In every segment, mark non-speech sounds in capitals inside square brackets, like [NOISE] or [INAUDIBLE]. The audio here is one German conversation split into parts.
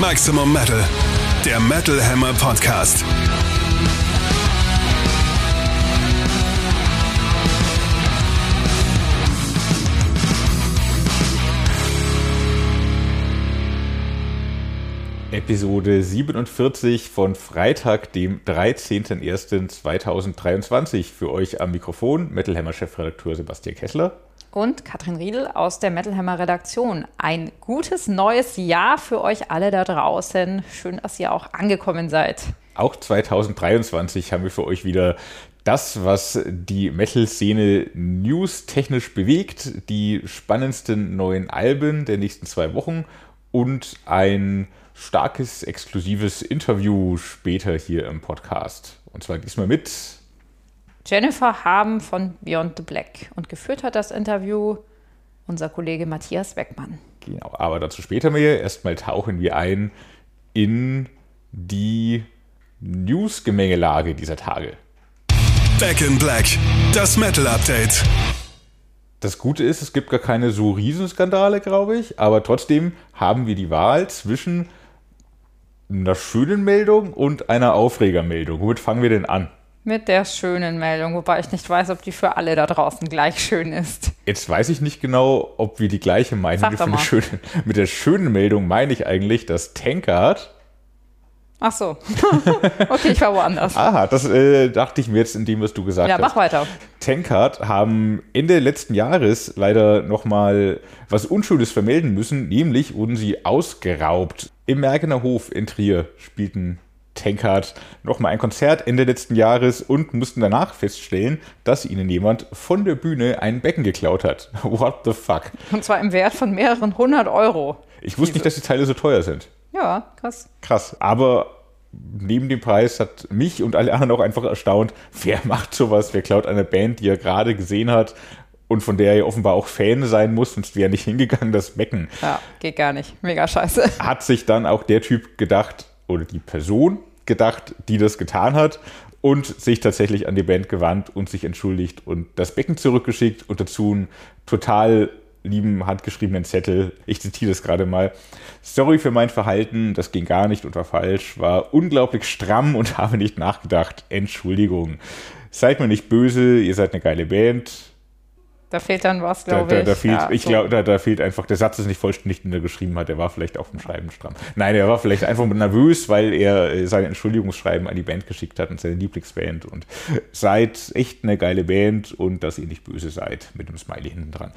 Maximum Metal, der Metal Hammer Podcast. Episode 47 von Freitag, dem 13.01.2023. Für euch am Mikrofon Metal Hammer Chefredakteur Sebastian Kessler. Und Katrin Riedel aus der Metal Hammer Redaktion. Ein gutes neues Jahr für euch alle da draußen. Schön, dass ihr auch angekommen seid. Auch 2023 haben wir für euch wieder das, was die Metal-Szene news-technisch bewegt, die spannendsten neuen Alben der nächsten zwei Wochen und ein starkes, exklusives Interview später hier im Podcast. Und zwar diesmal mit Jennifer Haben von Beyond the Black. Und geführt hat das Interview unser Kollege Matthias Beckmann. Genau, aber dazu später mehr. Erstmal tauchen wir ein in die News-Gemengelage dieser Tage. Back in Black, das Metal Update. Das Gute ist, es gibt gar keine so Riesenskandale, glaube ich, aber trotzdem haben wir die Wahl zwischen einer schönen Meldung und einer Aufregermeldung. Womit fangen wir denn an? Mit der schönen Meldung, wobei ich nicht weiß, ob die für alle da draußen gleich schön ist. Jetzt weiß ich nicht genau, ob wir die gleiche meinen. Mit der schönen Meldung meine ich eigentlich, dass Tankard. Ach so. [LAUGHS] okay, ich war woanders. Aha, das äh, dachte ich mir jetzt in dem, was du gesagt ja, hast. mach weiter. Tankard haben Ende letzten Jahres leider nochmal was Unschönes vermelden müssen, nämlich wurden sie ausgeraubt. Im Mergener Hof in Trier spielten Tankard nochmal ein Konzert Ende letzten Jahres und mussten danach feststellen, dass ihnen jemand von der Bühne ein Becken geklaut hat. [LAUGHS] What the fuck? Und zwar im Wert von mehreren hundert Euro. Ich wusste nicht, dass die Teile so teuer sind. Ja, krass. Krass. Aber neben dem Preis hat mich und alle anderen auch einfach erstaunt, wer macht sowas? Wer klaut eine Band, die er gerade gesehen hat und von der er offenbar auch Fan sein muss, sonst wäre er nicht hingegangen, das Becken. Ja, geht gar nicht. Mega scheiße. Hat sich dann auch der Typ gedacht, oder die Person gedacht, die das getan hat und sich tatsächlich an die Band gewandt und sich entschuldigt und das Becken zurückgeschickt und dazu einen total lieben handgeschriebenen Zettel. Ich zitiere das gerade mal. Sorry für mein Verhalten, das ging gar nicht und war falsch, war unglaublich stramm und [LAUGHS] habe nicht nachgedacht. Entschuldigung. Seid mir nicht böse, ihr seid eine geile Band. Da fehlt dann was, Da, glaube da, ich. da fehlt, Ja, ich so. glaube, da, da fehlt einfach, der Satz ist nicht vollständig, den er geschrieben hat. Der war vielleicht auf dem Schreiben stramm. Nein, er war vielleicht einfach nervös, weil er äh, sein Entschuldigungsschreiben an die Band geschickt hat und seine Lieblingsband und seid echt eine geile Band und dass ihr nicht böse seid mit einem Smiley hinten dran.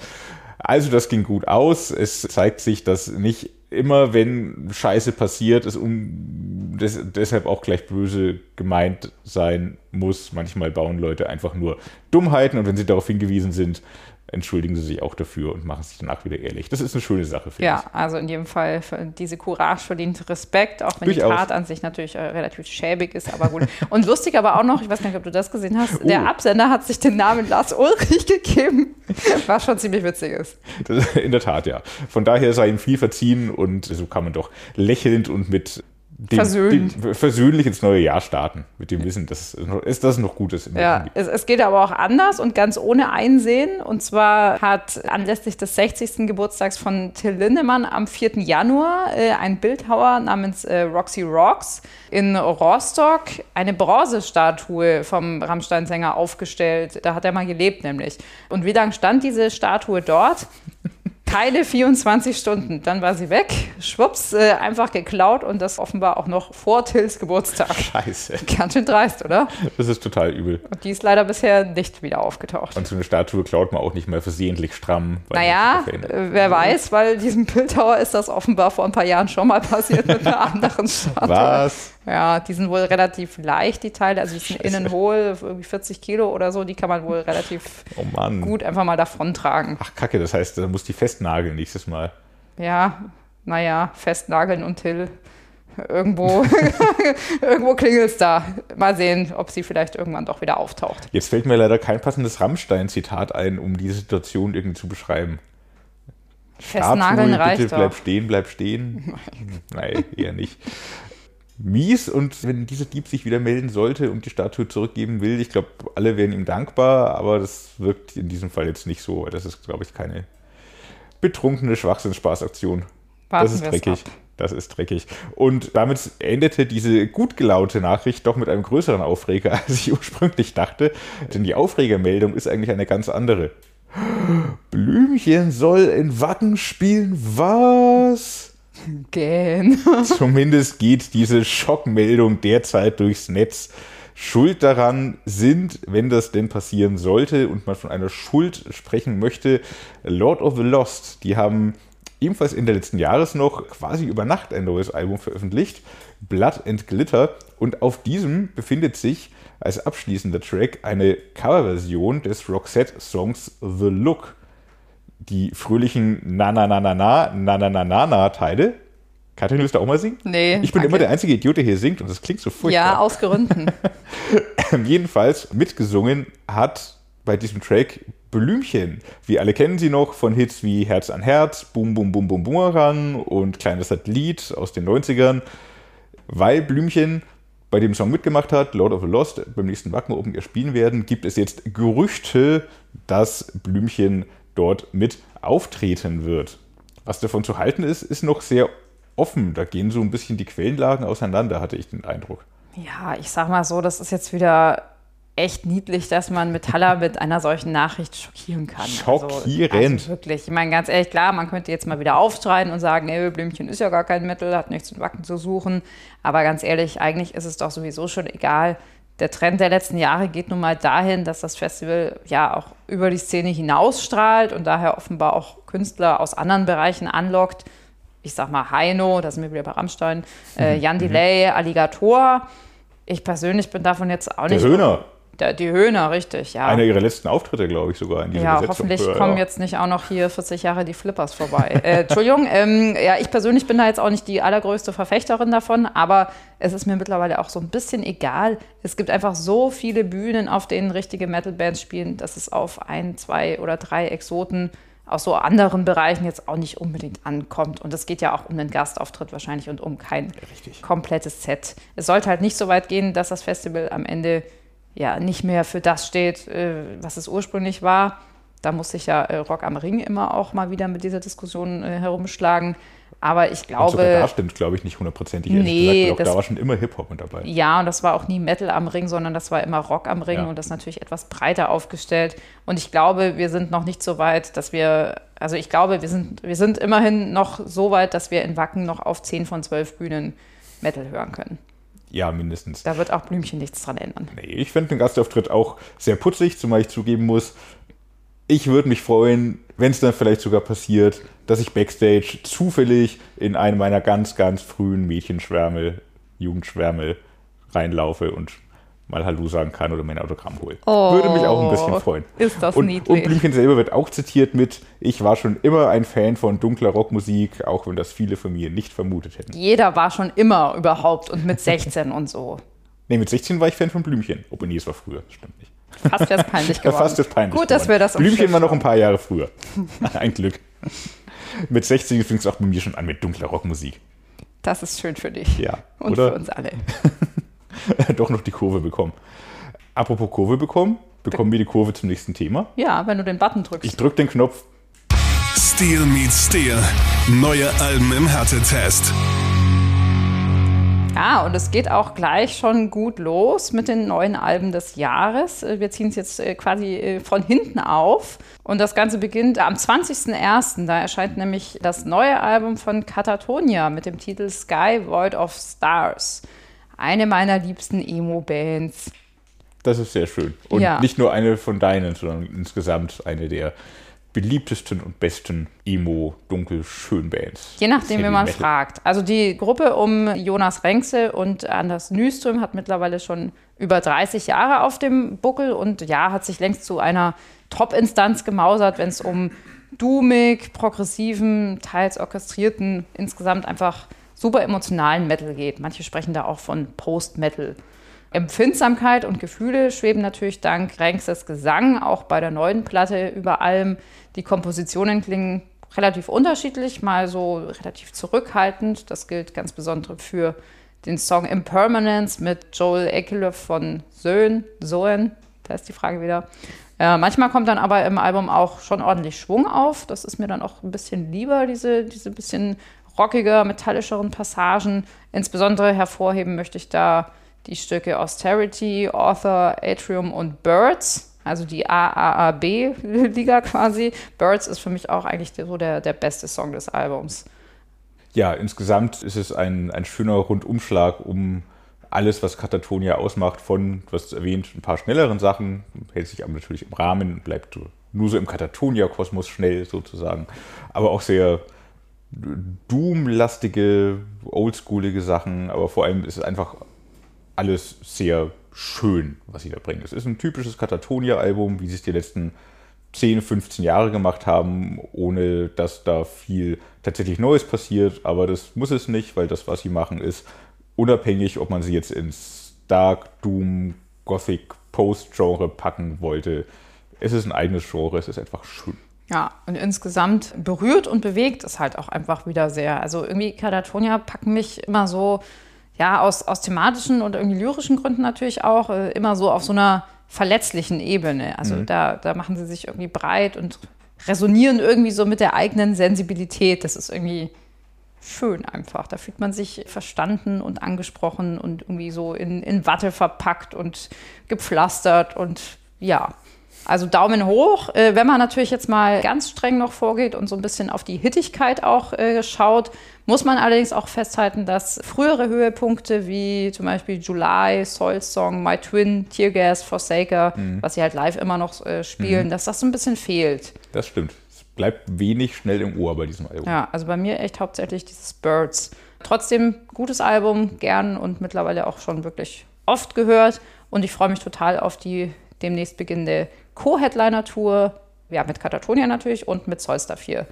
Also das ging gut aus. Es zeigt sich, dass nicht immer, wenn Scheiße passiert, es um, des, deshalb auch gleich böse gemeint sein muss. Manchmal bauen Leute einfach nur Dummheiten und wenn sie darauf hingewiesen sind, entschuldigen sie sich auch dafür und machen sich danach wieder ehrlich. Das ist eine schöne Sache, finde Ja, also in jedem Fall, für diese Courage verdient Respekt, auch wenn die Durchaus. Tat an sich natürlich äh, relativ schäbig ist, aber gut. [LAUGHS] Und lustig aber auch noch, ich weiß gar nicht, ob du das gesehen hast, Oh. der Absender hat sich den Namen Lars Ulrich [LAUGHS] gegeben, was schon ziemlich witzig ist. Das, in der Tat, ja. Von daher sei ihm viel verziehen und so kann man doch lächelnd und mit dem, Versöhnt. dem, versöhnlich ins neue Jahr starten. Mit dem Wissen, dass es das noch gut ist. Im Ja, es, es geht aber auch anders und ganz ohne Einsehen. Und zwar hat anlässlich des 60. Geburtstags von Till Lindemann am 4. Januar äh, ein Bildhauer namens äh, Roxy Rocks in Rostock eine Bronzestatue vom Rammstein-Sänger aufgestellt. Da hat er mal gelebt nämlich. Und wie lange stand diese Statue dort? [LAUGHS] Keine 24 Stunden. Dann war sie weg. Schwupps, äh, einfach geklaut und das offenbar auch noch vor Tills Geburtstag. Scheiße. Ganz schön dreist, oder? Das ist total übel. Und die ist leider bisher nicht wieder aufgetaucht. Und so eine Statue klaut man auch nicht mal versehentlich stramm. Naja, äh, wer weiß, weil diesem Bildhauer ist das offenbar vor ein paar Jahren schon mal passiert mit einer anderen Statue. Was? Ja, die sind wohl relativ leicht, die Teile. Also die sind innen hohl, irgendwie 40 Kilo oder so. Die kann man wohl relativ Oh gut einfach mal davontragen. Ach, Kacke, das heißt, da muss die festnageln nächstes Mal. Ja, naja, festnageln und Till. Irgendwo, [LAUGHS] irgendwo klingelt es da. Mal sehen, ob sie vielleicht irgendwann doch wieder auftaucht. Jetzt fällt mir leider kein passendes Rammstein-Zitat ein, um diese Situation irgendwie zu beschreiben. Festnageln Statue, reicht bitte doch. bleib stehen, bleib stehen. [LAUGHS] Nein, eher nicht. Mies und wenn dieser Dieb sich wieder melden sollte und die Statue zurückgeben will, ich glaube, alle wären ihm dankbar, aber das wirkt in diesem Fall jetzt nicht so. weil Das ist, glaube ich, keine betrunkene Schwachsinnsspaßaktion. Warten das ist dreckig. ab. Das ist dreckig. Und damit endete diese gut gelaunte Nachricht doch mit einem größeren Aufreger, [LAUGHS] als ich ursprünglich dachte. Denn die Aufregermeldung ist eigentlich eine ganz andere. Blümchen soll in Wacken spielen. Was? Gähn. [LAUGHS] Zumindest geht diese Schockmeldung derzeit durchs Netz. Schuld daran sind, wenn das denn passieren sollte und man von einer Schuld sprechen möchte, Lord of the Lost. Die haben ebenfalls in der letzten Jahres noch quasi über Nacht ein neues Album veröffentlicht, Blood and Glitter. Und auf diesem befindet sich als abschließender Track eine Coverversion des Roxette-Songs The Look. Die fröhlichen Na-Na-Na-Na-Na, Na-Na-Na-Na-Na-Teile. Katrin, willst du auch mal singen? Nee. Ich bin danke. immer der einzige Idiot, der hier singt und das klingt so furchtbar. Ja, aus Gründen. [LAUGHS] Jedenfalls mitgesungen hat bei diesem Track Blümchen. Wir alle kennen sie noch von Hits wie Herz an Herz, Boom Boom Boom Boom Boomerang und Kleines Satellit aus den 90ern. Weil Blümchen bei dem Song mitgemacht hat, Lord of the Lost, beim nächsten Wacken Open spielen werden, gibt es jetzt Gerüchte, dass Blümchen dort mit auftreten wird. Was davon zu halten ist, ist noch sehr offen. Da gehen so ein bisschen die Quellenlagen auseinander, hatte ich den Eindruck. Ja, ich sag mal so, das ist jetzt wieder echt niedlich, dass man Metaller [LAUGHS] mit einer solchen Nachricht schockieren kann. Schockierend. Also, also wirklich. Ich meine, ganz ehrlich, klar, man könnte jetzt mal wieder aufstreiten und sagen, ey, Blümchen ist ja gar kein Metal, hat nichts mit Wacken zu suchen. Aber ganz ehrlich, eigentlich ist es doch sowieso schon egal. Der Trend der letzten Jahre geht nun mal dahin, dass das Festival ja auch über die Szene hinausstrahlt und daher offenbar auch Künstler aus anderen Bereichen anlockt. Ich sag mal Heino, da sind wir wieder bei Rammstein, äh, Mhm. Jan Delay, Alligator. Ich persönlich bin davon jetzt auch Der nicht. Höhner, Der, die Höhner, richtig, ja. einer ihrer letzten Auftritte, glaube ich, sogar in dieser ja, Besetzung. hoffentlich Ja, kommen jetzt nicht auch noch hier 40 Jahre die Flippers vorbei. äh, Entschuldigung, [LAUGHS] ähm, ja, ich persönlich bin da jetzt auch nicht die allergrößte Verfechterin davon, aber es ist mir mittlerweile auch so ein bisschen egal. Es gibt einfach so viele Bühnen, auf denen richtige Metal-Bands spielen, dass es auf ein, zwei oder drei Exoten aus so anderen Bereichen jetzt auch nicht unbedingt ankommt. Und es geht ja auch um einen Gastauftritt wahrscheinlich und um kein Richtig. komplettes Set. Es sollte halt nicht so weit gehen, dass das Festival am Ende ja nicht mehr für das steht, äh, was es ursprünglich war. Da muss sich ja äh, Rock am Ring immer auch mal wieder mit dieser Diskussion äh, herumschlagen. Aber ich Und sogar glaube, da stimmt, glaube ich, nicht hundertprozentig. Nee, gesagt, das- da war schon immer Hip-Hop mit dabei. ja, und das war auch nie Metal am Ring, sondern das war immer Rock am Ring Ja. und das natürlich etwas breiter aufgestellt. Und ich glaube, wir sind noch nicht so weit, dass wir, also ich glaube, wir sind, wir sind immerhin noch so weit, dass wir in Wacken noch auf 10 von 12 Bühnen Metal hören können. Ja, mindestens. Da wird auch Blümchen nichts dran ändern. Nee, ich fände den Gastauftritt auch sehr putzig, zumal ich zugeben muss, ich würde mich freuen, wenn es dann vielleicht sogar passiert, dass ich backstage zufällig in einen meiner ganz, ganz frühen Mädchenschwärme, Jugendschwärme reinlaufe und mal Hallo sagen kann oder mein Autogramm hole. Würde mich auch ein bisschen freuen. Oh, Ist das und, niedlich. Und Blümchen selber wird auch zitiert mit, ich war schon immer ein Fan von dunkler Rockmusik, auch wenn das viele von mir nicht vermutet hätten. Jeder war schon immer überhaupt und mit 16 und so. Nee, mit 16 war ich Fan von Blümchen. Obwohl, nee, es war früher, stimmt nicht. Fast wäre es peinlich [LAUGHS] geworden. Fast ist peinlich. Gut, dass wir das Blümchen war noch ein paar Jahre früher. [LAUGHS] ein Glück. Mit 16 fing es auch bei mir schon an mit dunkler Rockmusik. Das ist schön für dich. Ja, Und oder? für uns alle. [LAUGHS] [LAUGHS] Doch noch die Kurve bekommen. Apropos Kurve bekommen, bekommen wir die Kurve zum nächsten Thema. Ja, wenn du den Button drückst. Ich drücke den Knopf. Steel meets Steel. Neue Alben im Härtetest. Ja, und es geht auch gleich schon gut los mit den neuen Alben des Jahres. Äh, Wir ziehen es jetzt äh, quasi äh, von hinten auf. Und das Ganze beginnt am 20.01. Da erscheint nämlich das neue Album von Katatonia mit dem Titel Sky Void of Stars. Eine meiner liebsten Emo-Bands. Das ist sehr schön. Und Ja. nicht nur eine von deinen, sondern insgesamt eine der beliebtesten und besten Emo-Dunkel-Schön-Bands. Je nachdem, wie man Metal. fragt. Also die Gruppe um Jonas Renkse und Anders Nyström hat mittlerweile schon über 30 Jahre auf dem Buckel und ja, hat sich längst zu einer Top-Instanz gemausert, wenn es um doomig, progressiven, teils orchestrierten, insgesamt einfach super emotionalen Metal geht. Manche sprechen da auch von Post-Metal. Empfindsamkeit und Gefühle schweben natürlich dank Renkses Gesang auch bei der neuen Platte über allem. Die Kompositionen klingen relativ unterschiedlich, mal so relativ zurückhaltend. Das gilt ganz besonders für den Song Impermanence mit Joel Ekelöf von Söhn, Sohn, da ist die Frage wieder. Äh, manchmal kommt dann aber im Album auch schon ordentlich Schwung auf. Das ist mir dann auch ein bisschen lieber, diese, diese bisschen rockiger, metallischeren Passagen. Insbesondere hervorheben möchte ich da die Stücke Austerity, Author, Atrium und Birds, also die AAAB-Liga [LAUGHS] quasi. Birds ist für mich auch eigentlich so der, der beste Song des Albums. Ja, insgesamt ist es ein, ein schöner Rundumschlag um alles, was Katatonia ausmacht, von, du hast erwähnt, ein paar schnelleren Sachen, hält sich aber natürlich im Rahmen, bleibt nur so im Katatonia-Kosmos schnell sozusagen, aber auch sehr Doom-lastige, oldschoolige Sachen, aber vor allem ist es einfach alles sehr schön, was sie da bringen. Es ist ein typisches Katatonia-Album, wie sie es die letzten 10, 15 Jahre gemacht haben, ohne dass da viel tatsächlich Neues passiert. Aber das muss es nicht, weil das, was sie machen, ist unabhängig, ob man sie jetzt ins Dark, Doom, Gothic, Post-Genre packen wollte. Es ist ein eigenes Genre, es ist einfach schön. Ja, und insgesamt berührt und bewegt es halt auch einfach wieder sehr. Also irgendwie Katatonia packen mich immer so ja, aus, aus thematischen und irgendwie lyrischen Gründen natürlich auch, äh, immer so auf so einer verletzlichen Ebene. Also mhm. da, da machen sie sich irgendwie breit und resonieren irgendwie so mit der eigenen Sensibilität. Das ist irgendwie schön einfach. Da fühlt man sich verstanden und angesprochen und irgendwie so in, in Watte verpackt und gepflastert und ja, also Daumen hoch. Äh, wenn man natürlich jetzt mal ganz streng noch vorgeht und so ein bisschen auf die Hittigkeit auch äh, schaut, muss man allerdings auch festhalten, dass frühere Höhepunkte wie zum Beispiel July, Soul Song, My Twin, Teargas, Forsaker, mhm. was sie halt live immer noch äh, spielen, mhm. dass das so ein bisschen fehlt. Das stimmt. Es bleibt wenig schnell im Ohr bei diesem Album. Ja, also bei mir echt hauptsächlich dieses Birds. Trotzdem gutes Album, gern und mittlerweile auch schon wirklich oft gehört. Und ich freue mich total auf die demnächst beginnende Co-Headliner-Tour, ja, mit Katatonia natürlich und mit Solstar 4.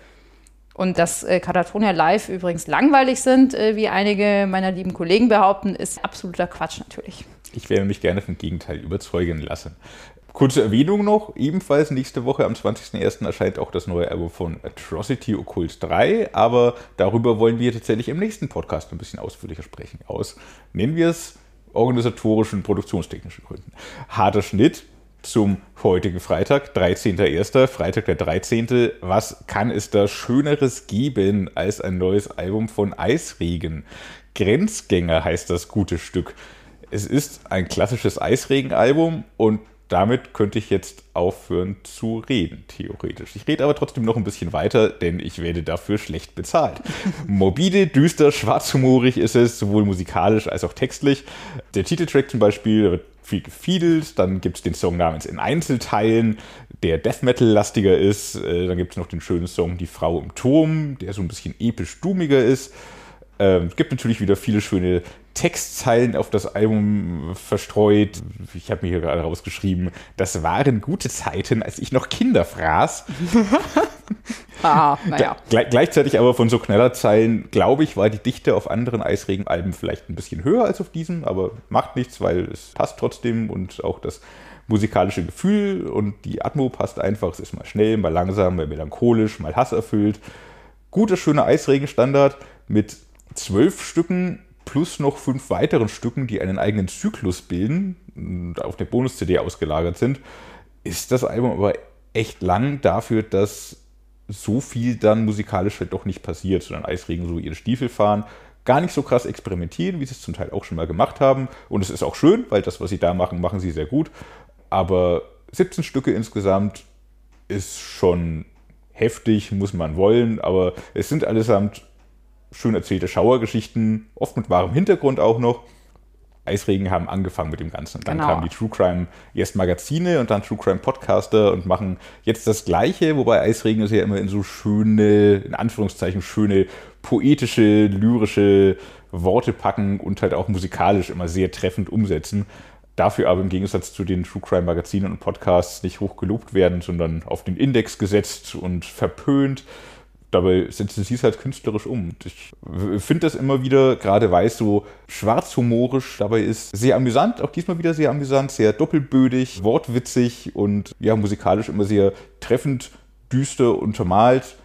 Und dass äh, Katatonia live übrigens langweilig sind, äh, wie einige meiner lieben Kollegen behaupten, ist absoluter Quatsch natürlich. Ich werde mich gerne vom Gegenteil überzeugen lassen. Kurze Erwähnung noch, ebenfalls nächste Woche am 20.01. erscheint auch das neue Album von Atrocity Occult 3, aber darüber wollen wir tatsächlich im nächsten Podcast ein bisschen ausführlicher sprechen. Aus, nennen wir es, organisatorischen, produktionstechnischen Gründen. Harter Schnitt, zum heutigen Freitag, 13.01., Freitag der 13. Was kann es da Schöneres geben als ein neues Album von Eisregen? Grenzgänger heißt das gute Stück. Es ist ein klassisches Eisregen-Album und damit könnte ich jetzt aufhören zu reden, theoretisch. Ich rede aber trotzdem noch ein bisschen weiter, denn ich werde dafür schlecht bezahlt. [LAUGHS] Morbide, düster, schwarzhumorig ist es, sowohl musikalisch als auch textlich. Der Titeltrack zum Beispiel wird viel gefiedelt. Dann gibt es den Song namens In Einzelteilen, der Death Metal-lastiger ist. Äh, dann gibt es noch den schönen Song Die Frau im Turm, der so ein bisschen episch-dumiger ist. Ähm, es gibt natürlich wieder viele schöne Textzeilen auf das Album verstreut. Ich habe mir hier gerade rausgeschrieben, das waren gute Zeiten, als ich noch Kinder fraß. [LAUGHS] ah, naja. Gle gleichzeitig aber von so Knallerzeilen, glaube ich, war die Dichte auf anderen Eisregenalben vielleicht ein bisschen höher als auf diesem, aber macht nichts, weil es passt trotzdem und auch das musikalische Gefühl und die Atmo passt einfach. Es ist mal schnell, mal langsam, mal melancholisch, mal hasserfüllt. Guter, schöner Eisregenstandard mit zwölf Stücken plus noch fünf weiteren Stücken, die einen eigenen Zyklus bilden und auf der Bonus-CD ausgelagert sind, ist das Album aber echt lang dafür, dass so viel dann musikalisch halt doch nicht passiert, sondern Eisregen so ihre Stiefel fahren, gar nicht so krass experimentieren, wie sie es zum Teil auch schon mal gemacht haben. Und es ist auch schön, weil das, was sie da machen, machen sie sehr gut. Aber 17 Stücke insgesamt ist schon heftig, muss man wollen, aber es sind allesamt schön erzählte Schauergeschichten, oft mit wahrem Hintergrund auch noch. Eisregen haben angefangen mit dem Ganzen. Dann genau. kamen die True Crime erst Magazine und dann True Crime Podcaster und machen jetzt das Gleiche, wobei Eisregen ist ja immer in so schöne, in Anführungszeichen schöne, poetische, lyrische Worte packen und halt auch musikalisch immer sehr treffend umsetzen. Dafür aber im Gegensatz zu den True Crime Magazinen und Podcasts nicht hoch gelobt werden, sondern auf den Index gesetzt und verpönt dabei setzen sie es halt künstlerisch um. Ich finde das immer wieder, gerade weil es so schwarzhumorisch dabei ist, sehr amüsant, auch diesmal wieder sehr amüsant, sehr doppelbödig, wortwitzig und ja, musikalisch immer sehr treffend, düster, untermalt.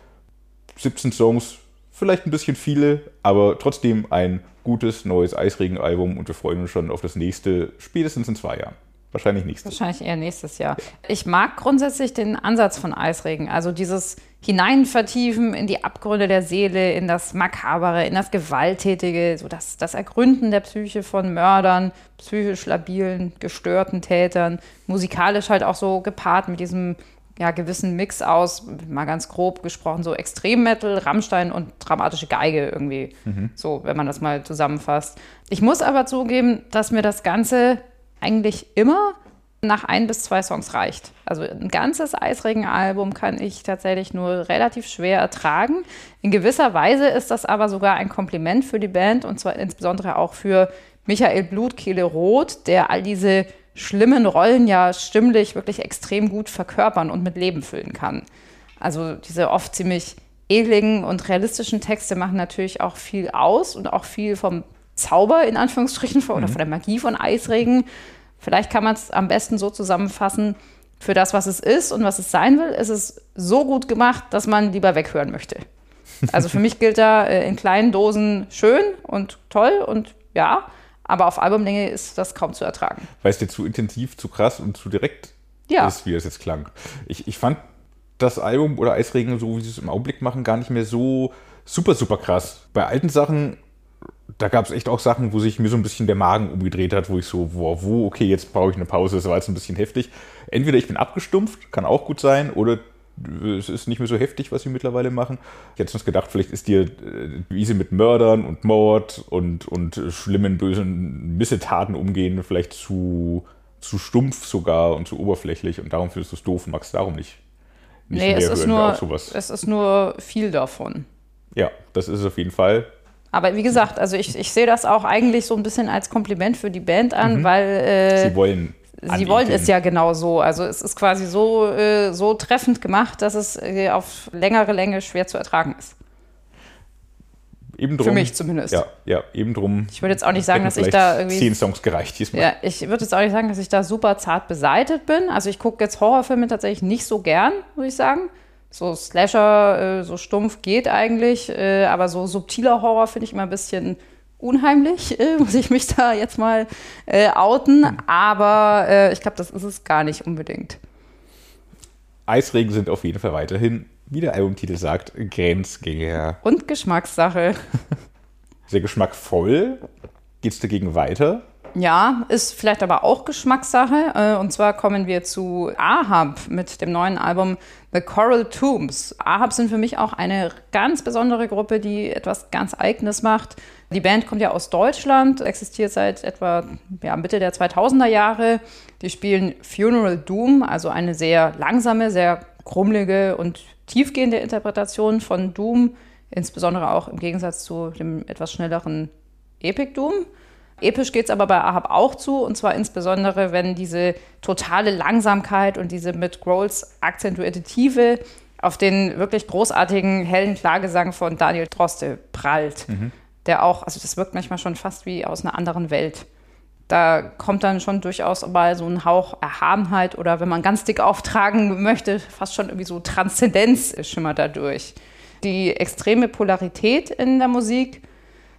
17 Songs, vielleicht ein bisschen viele, aber trotzdem ein gutes neues Eisregen-Album und wir freuen uns schon auf das nächste, spätestens in zwei Jahren. Wahrscheinlich nächstes Wahrscheinlich eher nächstes Jahr. Ich mag grundsätzlich den Ansatz von Eisregen, also dieses Hineinvertiefen in die Abgründe der Seele, in das Makabere, in das Gewalttätige, so das, das Ergründen der Psyche von Mördern, psychisch labilen, gestörten Tätern, musikalisch halt auch so gepaart mit diesem ja, gewissen Mix aus, mal ganz grob gesprochen, so Extremmetal, Rammstein und dramatische Geige irgendwie. Mhm. So, wenn man das mal zusammenfasst. Ich muss aber zugeben, dass mir das Ganze eigentlich immer nach ein bis zwei Songs reicht. Also ein ganzes Eisregen-Album kann ich tatsächlich nur relativ schwer ertragen. In gewisser Weise ist das aber sogar ein Kompliment für die Band und zwar insbesondere auch für Michael Blutkehle Roth, der all diese schlimmen Rollen ja stimmlich wirklich extrem gut verkörpern und mit Leben füllen kann. Also diese oft ziemlich ekligen und realistischen Texte machen natürlich auch viel aus und auch viel vom Zauber in Anführungsstrichen mhm. oder von der Magie von Eisregen. Vielleicht kann man es am besten so zusammenfassen, für das, was es ist und was es sein will, ist es so gut gemacht, dass man lieber weghören möchte. [LAUGHS] Also für mich gilt da äh, in kleinen Dosen schön und toll und ja, aber auf Albumlänge ist das kaum zu ertragen. Weil es dir zu intensiv, zu krass und zu direkt ja. ist, wie es jetzt klang. Ich, ich fand das Album oder Eisregen, so wie sie es im Augenblick machen, gar nicht mehr so super, super krass. Bei alten Sachen, da gab es echt auch Sachen, wo sich mir so ein bisschen der Magen umgedreht hat, wo ich so, wo, wo okay, jetzt brauche ich eine Pause, das war jetzt ein bisschen heftig. Entweder ich bin abgestumpft, kann auch gut sein, oder es ist nicht mehr so heftig, was sie mittlerweile machen. Ich hätte uns gedacht, vielleicht ist dir, äh, wie sie mit Mördern und Mord und, und schlimmen, bösen Missetaten umgehen, vielleicht zu, zu stumpf sogar und zu oberflächlich und darum findest du es doof und magst darum nicht. nicht nee, es ist, nur, es ist nur viel davon. Ja, das ist es auf jeden Fall. Aber wie gesagt, also ich, ich sehe das auch eigentlich so ein bisschen als Kompliment für die Band an, mhm. weil. Äh, sie wollen Sie wollen es ja genau so. Also es ist quasi so, äh, so treffend gemacht, dass es äh, auf längere Länge schwer zu ertragen ist. Eben drum, Für mich zumindest. Ja, ja, eben drum. Ich würde jetzt auch nicht sagen, dass ich da irgendwie. Zehn Songs gereicht diesmal. Ja, ich würde jetzt auch nicht sagen, dass ich da super zart beseitet bin. Also ich gucke jetzt Horrorfilme tatsächlich nicht so gern, muss ich sagen. So Slasher, äh, so stumpf geht eigentlich, äh, aber so subtiler Horror finde ich immer ein bisschen unheimlich, äh, [LAUGHS] muss ich mich da jetzt mal äh, outen. Aber äh, ich glaube, das ist es gar nicht unbedingt. Eisregen sind auf jeden Fall weiterhin, wie der Albumtitel sagt, Grenzgänger. Und Geschmackssache. [LAUGHS] Sehr geschmackvoll. Geht es dagegen weiter? Ja, ist vielleicht aber auch Geschmackssache. Äh, und zwar kommen wir zu Ahab mit dem neuen Album The Coral Tombs. Ahab sind für mich auch eine ganz besondere Gruppe, die etwas ganz Eigenes macht. Die Band kommt ja aus Deutschland, existiert seit etwa ja, Mitte der 2000er Jahre. Die spielen Funeral Doom, also eine sehr langsame, sehr krummelige und tiefgehende Interpretation von Doom, insbesondere auch im Gegensatz zu dem etwas schnelleren Epic Doom. Episch geht es aber bei Ahab auch zu, und zwar insbesondere, wenn diese totale Langsamkeit und diese mit Grolls akzentuierte Tiefe auf den wirklich großartigen, hellen Klagesang von Daniel Droste prallt. Mhm. Der auch, also das wirkt manchmal schon fast wie aus einer anderen Welt. Da kommt dann schon durchaus mal so ein Hauch Erhabenheit oder wenn man ganz dick auftragen möchte, fast schon irgendwie so Transzendenz schimmert dadurch. Die extreme Polarität in der Musik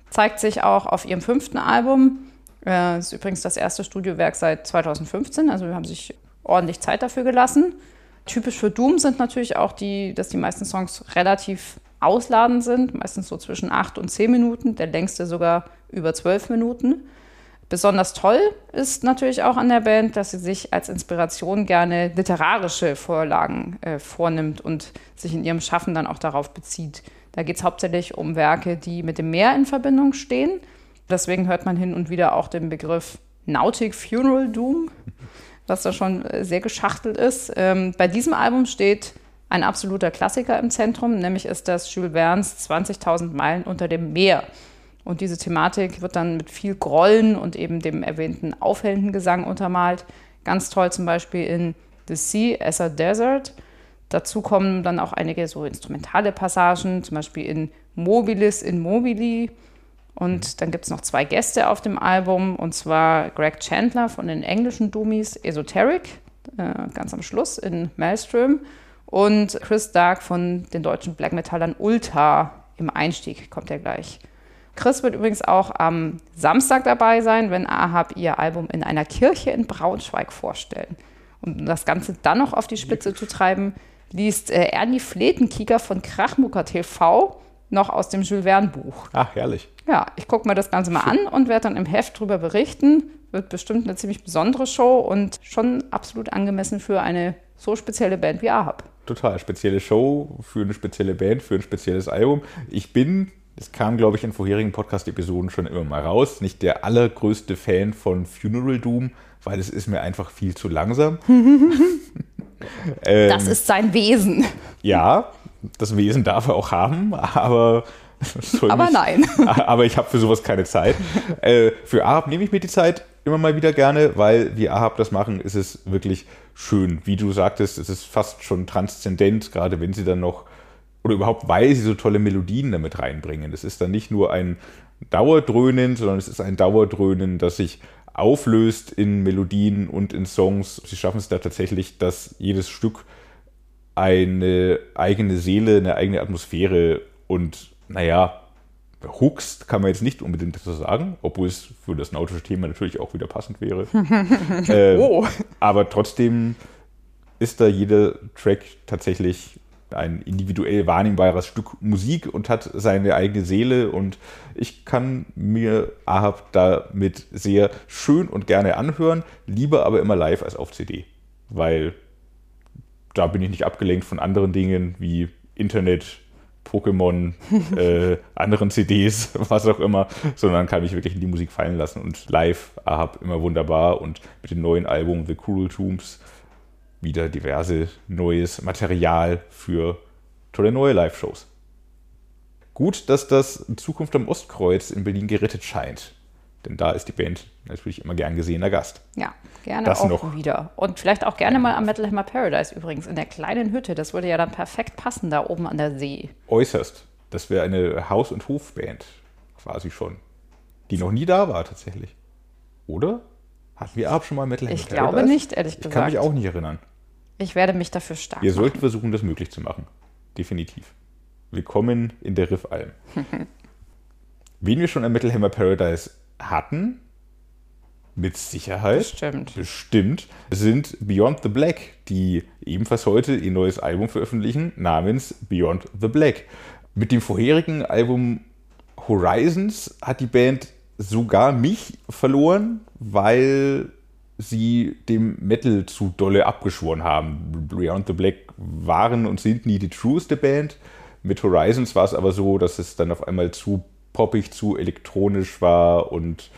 zeigt sich auch auf ihrem fünften Album. Das äh, ist übrigens das erste Studiowerk seit 2015, also wir haben sich ordentlich Zeit dafür gelassen. Typisch für Doom sind natürlich auch die, dass die meisten Songs relativ ausladend sind, meistens so zwischen acht und zehn Minuten, der längste sogar über zwölf Minuten. Besonders toll ist natürlich auch an der Band, dass sie sich als Inspiration gerne literarische Vorlagen äh, vornimmt und sich in ihrem Schaffen dann auch darauf bezieht. Da geht es hauptsächlich um Werke, die mit dem Meer in Verbindung stehen. Deswegen hört man hin und wieder auch den Begriff Nautic Funeral Doom, was da schon äh, sehr geschachtelt ist. Ähm, bei diesem Album steht ein absoluter Klassiker im Zentrum, nämlich ist das Jules Verne's 20.000 Meilen unter dem Meer. Und diese Thematik wird dann mit viel Grollen und eben dem erwähnten aufhellenden Gesang untermalt. Ganz toll zum Beispiel in The Sea as a Desert Dazu kommen dann auch einige so instrumentale Passagen, zum Beispiel in Mobilis in Mobili. Und mhm. dann gibt es noch zwei Gäste auf dem Album, und zwar Greg Chandler von den englischen Dummies Esoteric, äh, ganz am Schluss in Maelstrom, und Chris Dark von den deutschen Black Metallern Ulta im Einstieg, kommt er gleich. Chris wird übrigens auch am Samstag dabei sein, wenn Ahab ihr Album in einer Kirche in Braunschweig vorstellen. Um das Ganze dann noch auf die Spitze zu treiben, liest äh, Ernie Fletenkieker von Krachmucker TV noch aus dem Jules Verne Buch. Ach, herrlich. Ja, ich gucke mir das Ganze mal an und werde dann im Heft drüber berichten. Wird bestimmt eine ziemlich besondere Show und schon absolut angemessen für eine so spezielle Band wie Ahab. Total spezielle Show für eine spezielle Band, für ein spezielles Album. Ich bin, das kam, glaube ich, in vorherigen Podcast-Episoden schon immer mal raus, nicht der allergrößte Fan von Funeral Doom, weil es ist mir einfach viel zu langsam. [LAUGHS] ähm, das ist sein Wesen. Ja, das Wesen darf er auch haben, aber. aber nicht, nein. [LAUGHS] Aber ich habe für sowas keine Zeit. äh, für Ahab nehme ich mir die Zeit immer mal wieder gerne, weil wie Ahab das machen, ist es wirklich schön. Wie du sagtest, es ist fast schon transzendent, gerade wenn sie dann noch, oder überhaupt, weil sie so tolle Melodien damit reinbringen. Es ist dann nicht nur ein Dauerdröhnen, sondern es ist ein Dauerdröhnen, das sich auflöst in Melodien und in Songs. Sie schaffen es da tatsächlich, dass jedes Stück eine eigene Seele, eine eigene Atmosphäre und, naja, Hooks kann man jetzt nicht unbedingt so sagen, obwohl es für das nautische Thema natürlich auch wieder passend wäre. [LAUGHS] ähm, oh. Aber trotzdem ist da jeder Track tatsächlich ein individuell wahrnehmbares Stück Musik und hat seine eigene Seele. Und ich kann mir Ahab damit sehr schön und gerne anhören, lieber aber immer live als auf CD, weil da bin ich nicht abgelenkt von anderen Dingen wie Internet, Pokémon, [LAUGHS] äh, anderen CDs, [LAUGHS] was auch immer, sondern kann mich wirklich in die Musik fallen lassen und live Ahab immer wunderbar und mit dem neuen Album The Cruel Tombs wieder diverse neues Material für tolle neue Live-Shows. Gut, dass das Zukunft am Ostkreuz in Berlin gerettet scheint. Denn da ist die Band natürlich immer gern gesehener Gast. Ja, gerne das auch noch. wieder. Und vielleicht auch gerne mal am Metal Hammer Paradise übrigens, in der kleinen Hütte. Das würde ja dann perfekt passen, da oben an der See. Äußerst. Das wäre eine Haus- und Hofband quasi schon. Die noch nie da war tatsächlich. Oder? Hatten wir ab schon mal Metal Hammer Ich glaube nicht, ehrlich gesagt. Ich kann mich auch nicht erinnern. Ich werde mich dafür stark Wir machen. sollten versuchen, das möglich zu machen. Definitiv. Willkommen in der Riffalm. [LAUGHS] Wen wir schon am Metal Hammer Paradise hatten, mit Sicherheit, bestimmt. bestimmt, sind Beyond the Black, die ebenfalls heute ihr neues Album veröffentlichen, namens Beyond the Black. Mit dem vorherigen Album Horizons hat die Band sogar mich verloren, weil sie dem Metal zu dolle abgeschworen haben. Beyond the Black waren und sind nie die trueste Band. Mit Horizons war es aber so, dass es dann auf einmal zu poppig, zu elektronisch war und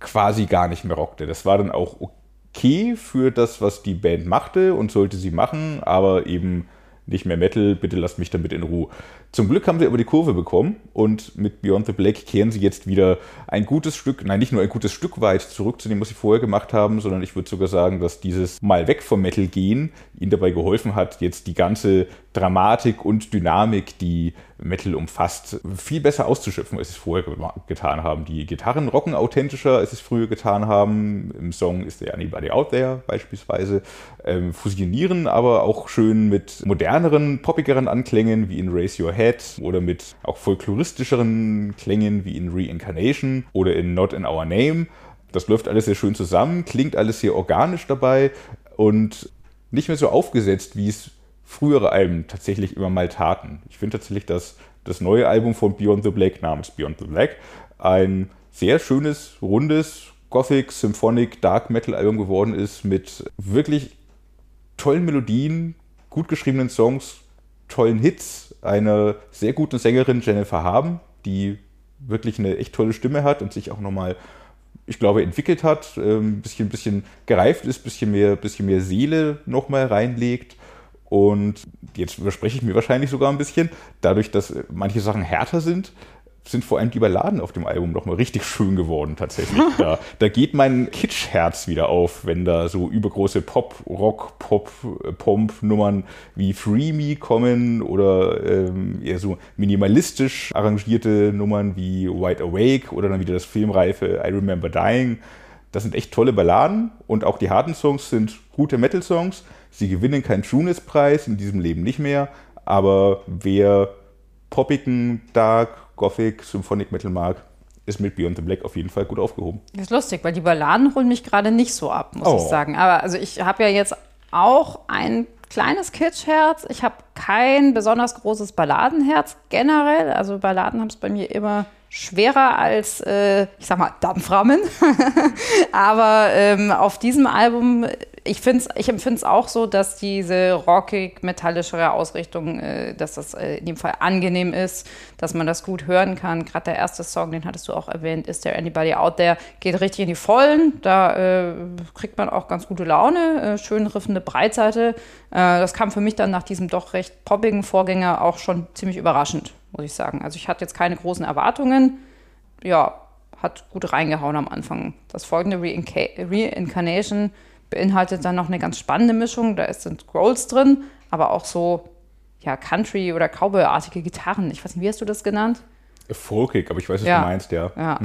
quasi gar nicht mehr rockte. Das war dann auch okay für das, was die Band machte und sollte sie machen, aber eben nicht mehr Metal, bitte lasst mich damit in Ruhe. Zum Glück haben sie aber die Kurve bekommen und mit Beyond the Black kehren sie jetzt wieder ein gutes Stück, nein, nicht nur ein gutes Stück weit zurück zu dem, was sie vorher gemacht haben, sondern ich würde sogar sagen, dass dieses Mal weg vom Metal gehen ihnen dabei geholfen hat, jetzt die ganze Dramatik und Dynamik, die Metal umfasst, viel besser auszuschöpfen, als sie es vorher getan haben. Die Gitarren rocken authentischer, als sie es früher getan haben. Im Song ist der Anybody Out There beispielsweise. Ähm, fusionieren aber auch schön mit moderneren, poppigeren Anklängen wie in Raise Your Head oder mit auch folkloristischeren Klängen wie in Reincarnation oder in Not in Our Name. Das läuft alles sehr schön zusammen, klingt alles sehr organisch dabei und nicht mehr so aufgesetzt, wie es frühere Alben tatsächlich immer mal taten. Ich finde tatsächlich, dass das neue Album von Beyond the Black namens Beyond the Black ein sehr schönes, rundes Gothic, Symphonic, Dark Metal Album geworden ist mit wirklich tollen Melodien, gut geschriebenen Songs, tollen Hits, einer sehr guten Sängerin Jennifer Haben, die wirklich eine echt tolle Stimme hat und sich auch nochmal, ich glaube, entwickelt hat, ein ähm, bisschen, bisschen gereift ist, ein bisschen mehr, bisschen mehr Seele nochmal reinlegt. Und jetzt überspreche ich mir wahrscheinlich sogar ein bisschen, dadurch, dass manche Sachen härter sind, sind vor allem die Balladen auf dem Album nochmal richtig schön geworden tatsächlich. [LAUGHS] Da, da geht mein Kitsch-Herz wieder auf, wenn da so übergroße Pop, Rock, Pop, Pomp-Nummern wie Free Me kommen oder ähm, eher so minimalistisch arrangierte Nummern wie Wide Awake oder dann wieder das filmreife I Remember Dying. Das sind echt tolle Balladen und auch die harten Songs sind gute Metal-Songs. Sie gewinnen keinen Trueness-Preis, in diesem Leben nicht mehr, aber wer poppigen Dark, Gothic, Symphonic Metal mag, ist mit Beyond the Black auf jeden Fall gut aufgehoben. Das ist lustig, weil die Balladen holen mich gerade nicht so ab, muss Oh. ich sagen. Aber also ich habe ja jetzt auch ein kleines Kitschherz. Ich habe kein besonders großes Balladenherz generell. Also Balladen haben es bei mir immer schwerer als, äh, ich sag mal, Dampfrahmen. [LAUGHS] Aber ähm, auf diesem Album, ich, ich empfinde es auch so, dass diese rockig-metallischere Ausrichtung, äh, dass das äh, in dem Fall angenehm ist, dass man das gut hören kann. Gerade der erste Song, den hattest du auch erwähnt, Is There Anybody Out There, geht richtig in die Vollen. Da äh, kriegt man auch ganz gute Laune, äh, schön riffende Breitseite. Äh, das kam für mich dann nach diesem doch recht poppigen Vorgänger auch schon ziemlich überraschend, muss ich sagen. Also ich hatte jetzt keine großen Erwartungen. Ja, hat gut reingehauen am Anfang. Das folgende Reinca- Reincarnation beinhaltet dann noch eine ganz spannende Mischung. Da sind Growls drin, aber auch so ja, Country- oder Cowboy-artige Gitarren. Ich weiß nicht, wie hast du das genannt? Folkig, aber ich weiß, was Ja. du meinst, ja. Ja.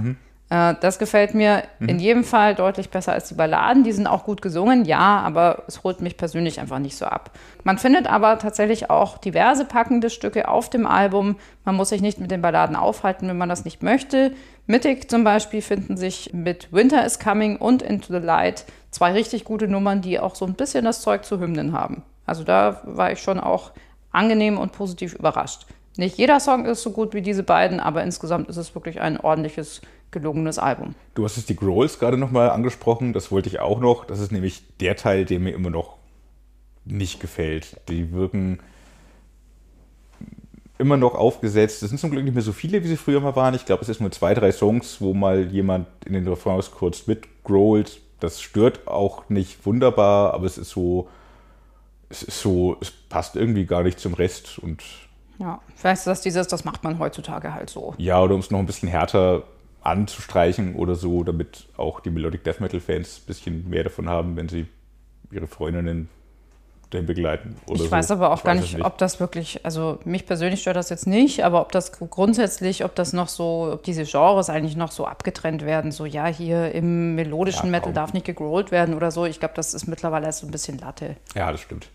Äh, das gefällt mir in jedem Fall deutlich besser als die Balladen. Die sind auch gut gesungen, ja, aber es holt mich persönlich einfach nicht so ab. Man findet aber tatsächlich auch diverse packende Stücke auf dem Album. Man muss sich nicht mit den Balladen aufhalten, wenn man das nicht möchte. Mittig zum Beispiel finden sich mit Winter is Coming und Into the Light zwei richtig gute Nummern, die auch so ein bisschen das Zeug zu Hymnen haben. Also da war ich schon auch angenehm und positiv überrascht. Nicht jeder Song ist so gut wie diese beiden, aber insgesamt ist es wirklich ein ordentliches, gelungenes Album. Du hast jetzt die Growls gerade nochmal angesprochen, das wollte ich auch noch. Das ist nämlich der Teil, der mir immer noch nicht gefällt. Die wirken immer noch aufgesetzt. Es sind zum Glück nicht mehr so viele, wie sie früher mal waren. Ich glaube, es ist nur zwei, drei Songs, wo mal jemand in den Refrains kurz mitgrowlt. Das stört auch nicht wunderbar, aber es ist so, es ist so, es passt irgendwie gar nicht zum Rest und Ja, vielleicht ist das dieses, das macht man heutzutage halt so. ja, oder um es noch ein bisschen härter anzustreichen oder so, damit auch die Melodic Death Metal Fans ein bisschen mehr davon haben, wenn sie ihre Freundinnen dahin begleiten. Ich so. weiß aber auch Ich gar es nicht, ob das wirklich, also mich persönlich stört das jetzt nicht, aber ob das grundsätzlich, ob das noch so, ob diese Genres eigentlich noch so abgetrennt werden, so ja, hier im melodischen Ja, Metal darf nicht gegrollt werden oder so. Ich glaube, das ist mittlerweile erst so ein bisschen Latte. Ja, das stimmt.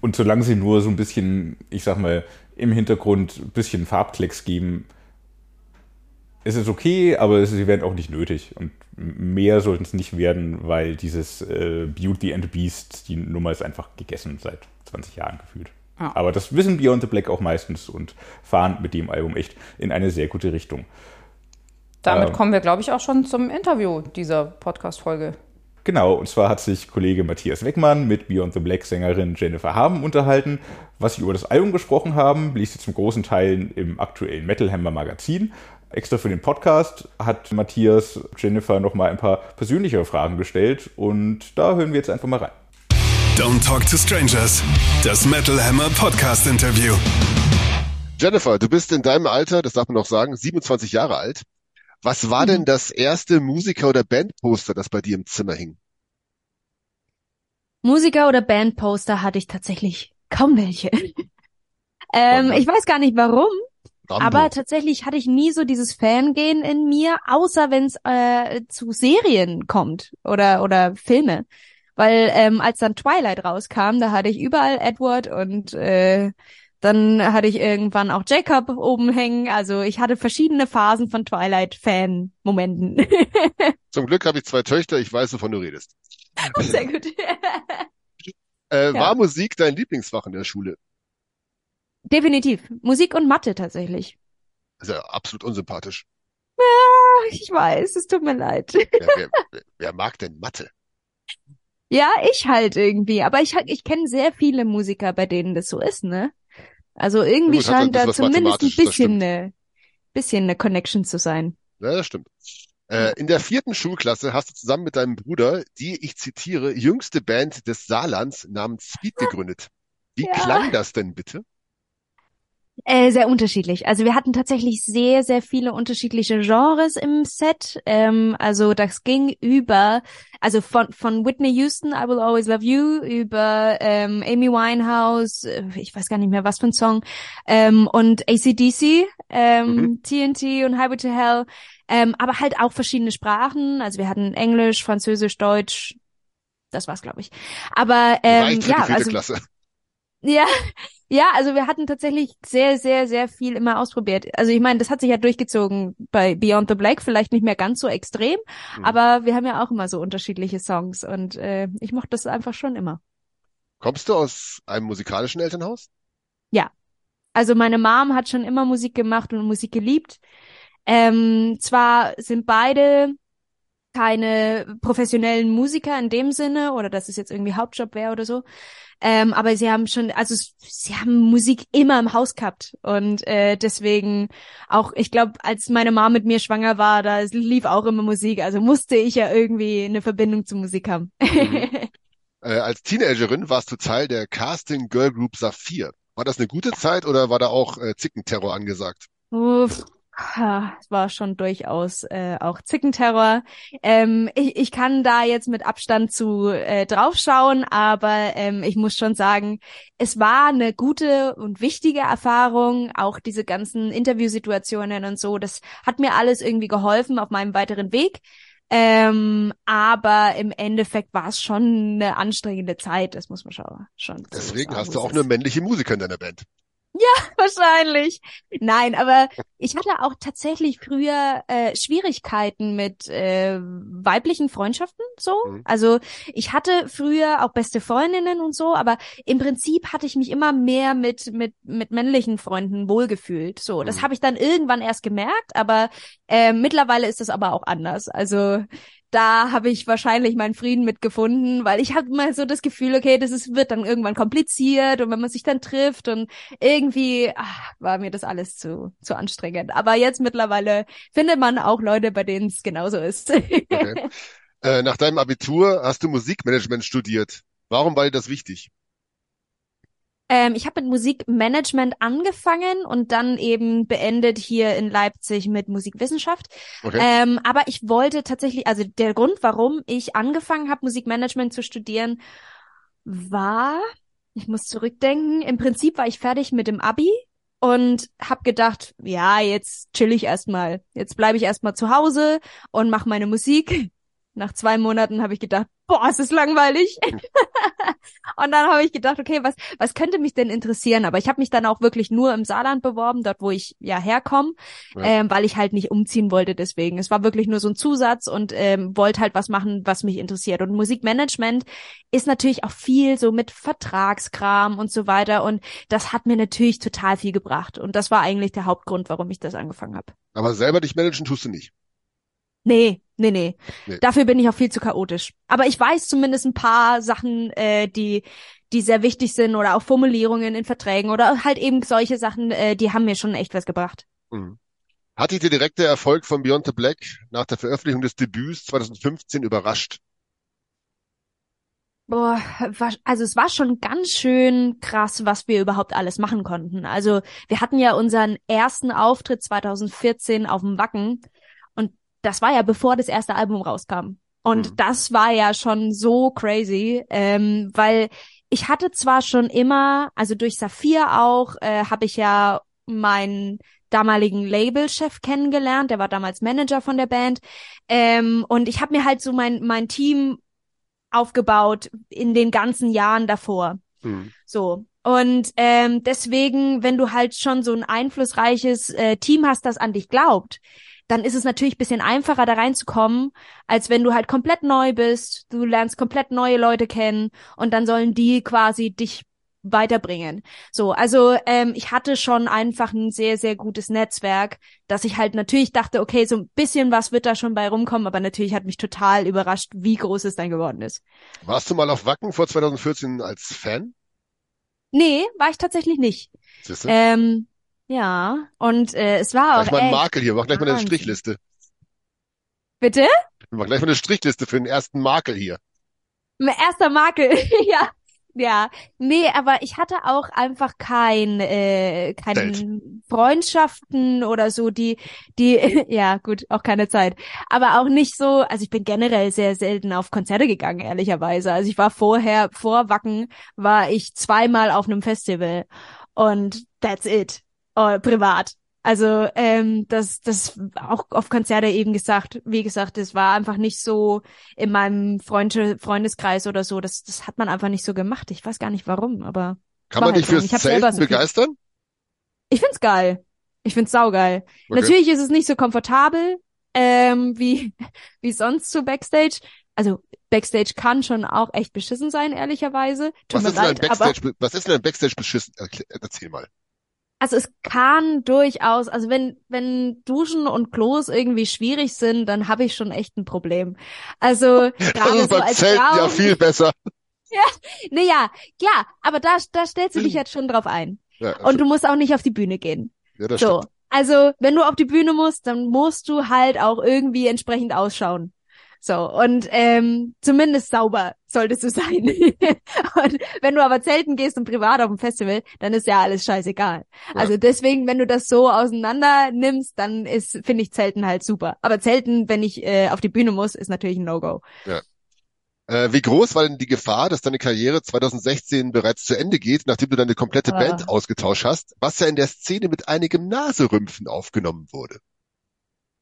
Und solange sie nur so ein bisschen, ich sag mal, im Hintergrund ein bisschen Farbklecks geben, ist es okay, aber sie werden auch nicht nötig. Und mehr sollten es nicht werden, weil dieses äh, Beauty and the Beast, die Nummer ist einfach gegessen seit 20 Jahren gefühlt. Ja. Aber das wissen Beyond the Black auch meistens und fahren mit dem Album echt in eine sehr gute Richtung. Damit Ähm. kommen wir, glaube ich, auch schon zum Interview dieser Podcast-Folge. Genau, und zwar hat sich Kollege Matthias Weckmann mit Beyond the Black Sängerin Jennifer Haben unterhalten. Was sie über das Album gesprochen haben, liest ihr zum großen Teil im aktuellen Metal Hammer Magazin. Extra für den Podcast hat Matthias Jennifer nochmal ein paar persönlichere Fragen gestellt und da hören wir jetzt einfach mal rein. Don't Talk to Strangers. Das Metal Hammer Podcast Interview. Jennifer, du bist in deinem Alter, das darf man noch sagen, 27 Jahre alt. Was war denn das erste Musiker- oder Bandposter, das bei dir im Zimmer hing? Musiker oder Bandposter hatte ich tatsächlich kaum welche. [LAUGHS] ähm, ich weiß gar nicht warum, Rambo. aber tatsächlich hatte ich nie so dieses Fangehen in mir, außer wenn es äh, zu Serien kommt oder oder Filme. Weil ähm, als dann Twilight rauskam, da hatte ich überall Edward und äh, dann hatte ich irgendwann auch Jacob oben hängen. Also ich hatte verschiedene Phasen von Twilight-Fan-Momenten. [LAUGHS] Zum Glück habe ich zwei Töchter, ich weiß, wovon du redest. Sehr gut. Äh, [LAUGHS] Ja. War Musik dein Lieblingsfach in der Schule? Definitiv. Musik und Mathe tatsächlich. Ist ja absolut unsympathisch. Ich weiß, es tut mir leid. Wer, wer, wer, mag denn Mathe? Ja, ich halt irgendwie. Aber ich, ich kenne sehr viele Musiker, bei denen das so ist, ne? Also irgendwie Gut, scheint da zumindest ein bisschen eine, bisschen eine Connection zu sein. Ja, das stimmt. Äh, in der vierten Schulklasse hast du zusammen mit deinem Bruder die, ich zitiere, jüngste Band des Saarlands namens Speed gegründet. Wie Ja. klang das denn bitte? Äh, sehr unterschiedlich. Also wir hatten tatsächlich sehr, sehr viele unterschiedliche Genres im Set. Ähm, also das ging über, also von, von Whitney Houston, I Will Always Love You, über ähm, Amy Winehouse, äh, ich weiß gar nicht mehr, was für ein Song, ähm, und ACDC, ähm, Mhm. TNT und Highway to Hell, ähm, aber halt auch verschiedene Sprachen. Also wir hatten Englisch, Französisch, Deutsch, das war's, glaube ich. Aber ähm, Reicht ja, also Klasse. ja, Ja, also wir hatten tatsächlich sehr, sehr, sehr viel immer ausprobiert. Also ich meine, das hat sich ja durchgezogen bei Beyond the Black, vielleicht nicht mehr ganz so extrem, mhm. aber wir haben ja auch immer so unterschiedliche Songs und äh, ich mochte das einfach schon immer. Kommst du aus einem musikalischen Elternhaus? Ja. Also meine Mom hat schon immer Musik gemacht und Musik geliebt. Ähm, zwar sind beide keine professionellen Musiker in dem Sinne oder dass es jetzt irgendwie Hauptjob wäre oder so. Ähm, aber sie haben schon, also sie haben Musik immer im Haus gehabt und äh, deswegen auch, ich glaube, als meine Mama mit mir schwanger war, da lief auch immer Musik, also musste ich ja irgendwie eine Verbindung zur Musik haben. Mhm. äh, als Teenagerin warst du Teil der Casting Girl Group Saphir. War das eine gute Zeit oder war da auch äh, Zickenterror angesagt? Uff, es war schon durchaus äh, auch Zickenterror. Ähm, ich, ich kann da jetzt mit Abstand zu äh, draufschauen, aber ähm, ich muss schon sagen, es war eine gute und wichtige Erfahrung. Auch diese ganzen Interviewsituationen und so, das hat mir alles irgendwie geholfen auf meinem weiteren Weg. Ähm, aber im Endeffekt war es schon eine anstrengende Zeit, das muss man schon. schon Deswegen so hast du auch eine männliche Musiker in deiner Band. [LAUGHS] Ja, wahrscheinlich. Nein, aber ich hatte auch tatsächlich früher äh, Schwierigkeiten mit äh, weiblichen Freundschaften so. Mhm. Also ich hatte früher auch beste Freundinnen und so, aber im Prinzip hatte ich mich immer mehr mit mit mit männlichen Freunden wohlgefühlt. So, das mhm. habe ich dann irgendwann erst gemerkt, aber äh, mittlerweile ist das aber auch anders. Also da habe ich wahrscheinlich meinen Frieden mitgefunden, weil ich habe immer so das Gefühl, okay, das ist, wird dann irgendwann kompliziert und wenn man sich dann trifft und irgendwie ach, war mir das alles zu, zu anstrengend. Aber jetzt mittlerweile findet man auch Leute, bei denen es genauso ist. Okay. Äh, nach deinem Abitur hast du Musikmanagement studiert. Warum war dir das wichtig? Ähm, ich habe mit Musikmanagement angefangen und dann eben beendet hier in Leipzig mit Musikwissenschaft. Okay. Ähm, aber ich wollte tatsächlich, also der Grund, warum ich angefangen habe, Musikmanagement zu studieren, war, ich muss zurückdenken, im Prinzip war ich fertig mit dem Abi und habe gedacht, ja, jetzt chill ich erstmal. Jetzt bleibe ich erstmal zu Hause und mache meine Musik. Nach zwei Monaten habe ich gedacht, boah, es ist langweilig. [LAUGHS] und dann habe ich gedacht, okay, was, was könnte mich denn interessieren? Aber ich habe mich dann auch wirklich nur im Saarland beworben, dort wo ich ja herkomme, ja. Ähm, weil ich halt nicht umziehen wollte deswegen. Es war wirklich nur so ein Zusatz und ähm, wollte halt was machen, was mich interessiert. Und Musikmanagement ist natürlich auch viel so mit Vertragskram und so weiter. Und das hat mir natürlich total viel gebracht. Und das war eigentlich der Hauptgrund, warum ich das angefangen habe. Aber selber dich managen tust du nicht. Nee, nee, nee, nee. Dafür bin ich auch viel zu chaotisch. Aber ich weiß zumindest ein paar Sachen, äh, die, die sehr wichtig sind oder auch Formulierungen in Verträgen oder halt eben solche Sachen, äh, die haben mir schon echt was gebracht. Mhm. Hat dich der direkte Erfolg von Beyond the Black nach der Veröffentlichung des Debüts 2015 überrascht? Boah, also es war schon ganz schön krass, was wir überhaupt alles machen konnten. Also wir hatten ja unseren ersten Auftritt 2014 auf dem Wacken das war ja bevor das erste Album rauskam. Und mhm. das war ja schon so crazy, ähm, weil ich hatte zwar schon immer, also durch Saphir auch, äh, habe ich ja meinen damaligen Labelchef kennengelernt, der war damals Manager von der Band. Ähm, und ich habe mir halt so mein, mein Team aufgebaut in den ganzen Jahren davor. Mhm. So. Und ähm, deswegen, wenn du halt schon so ein einflussreiches äh, Team hast, das an dich glaubt, dann ist es natürlich bisschen einfacher, da reinzukommen, als wenn du halt komplett neu bist, du lernst komplett neue Leute kennen und dann sollen die quasi dich weiterbringen. So, also ähm, ich hatte schon einfach ein sehr, sehr gutes Netzwerk, dass ich halt natürlich dachte, okay, so ein bisschen was wird da schon bei rumkommen, aber natürlich hat mich total überrascht, wie groß es dann geworden ist. Warst du mal auf Wacken vor 2014 als Fan? Nee, war ich tatsächlich nicht. Siehste? Ähm, ja, und äh, es war auch. Gleich mal einen Makel hier, mach gleich mal eine Strichliste. Bitte? Mach gleich mal eine Strichliste für den ersten Makel hier. Mein erster Makel, [LAUGHS] ja. Ja, nee, aber ich hatte auch einfach kein, äh, keine Welt. Freundschaften oder so, die, die, [LAUGHS] ja, gut, auch keine Zeit. Aber auch nicht so, also ich bin generell sehr selten auf Konzerte gegangen, ehrlicherweise. Also ich war vorher, vor Wacken, war ich zweimal auf einem Festival. Und that's it äh, privat. Also ähm, das, das auch auf Konzerte eben gesagt, wie gesagt, das war einfach nicht so in meinem Freund Freundeskreis oder so. Das, das hat man einfach nicht so gemacht. Ich weiß gar nicht warum, aber Kann man halt dich fürs Zelten so viel- begeistern? Ich find's geil. Ich find's saugeil. Okay. Natürlich ist es nicht so komfortabel ähm, wie [LAUGHS] wie sonst so Backstage. Also Backstage kann schon auch echt beschissen sein, ehrlicherweise. Tut Was ist, denn ein leid, aber Backstage, was ist denn ein Backstage beschissen? Erzähl mal. Also es kann durchaus, also wenn wenn Duschen und Klos irgendwie schwierig sind, dann habe ich schon echt ein Problem. Also [LAUGHS] gerade ist so als Zelten Frau. ja viel besser. [LAUGHS] Naja, klar, aber da da stellst du dich jetzt schon drauf ein. Ja, Und du musst auch nicht auf die Bühne gehen. ja, das So, stimmt. also wenn du auf die Bühne musst, dann musst du halt auch irgendwie entsprechend ausschauen. So, und ähm, zumindest sauber solltest du sein. [LAUGHS] und wenn du aber zelten gehst und privat auf dem Festival, dann ist ja alles scheißegal. Ja. Also deswegen, wenn du das so auseinander nimmst, dann ist, finde ich Zelten halt super. Aber Zelten, wenn ich äh, auf die Bühne muss, ist natürlich ein No-Go. Äh, wie groß war denn die Gefahr, dass deine Karriere 2016 bereits zu Ende geht, nachdem du deine komplette Ah. Band ausgetauscht hast, was ja in der Szene mit einigem Naserümpfen aufgenommen wurde?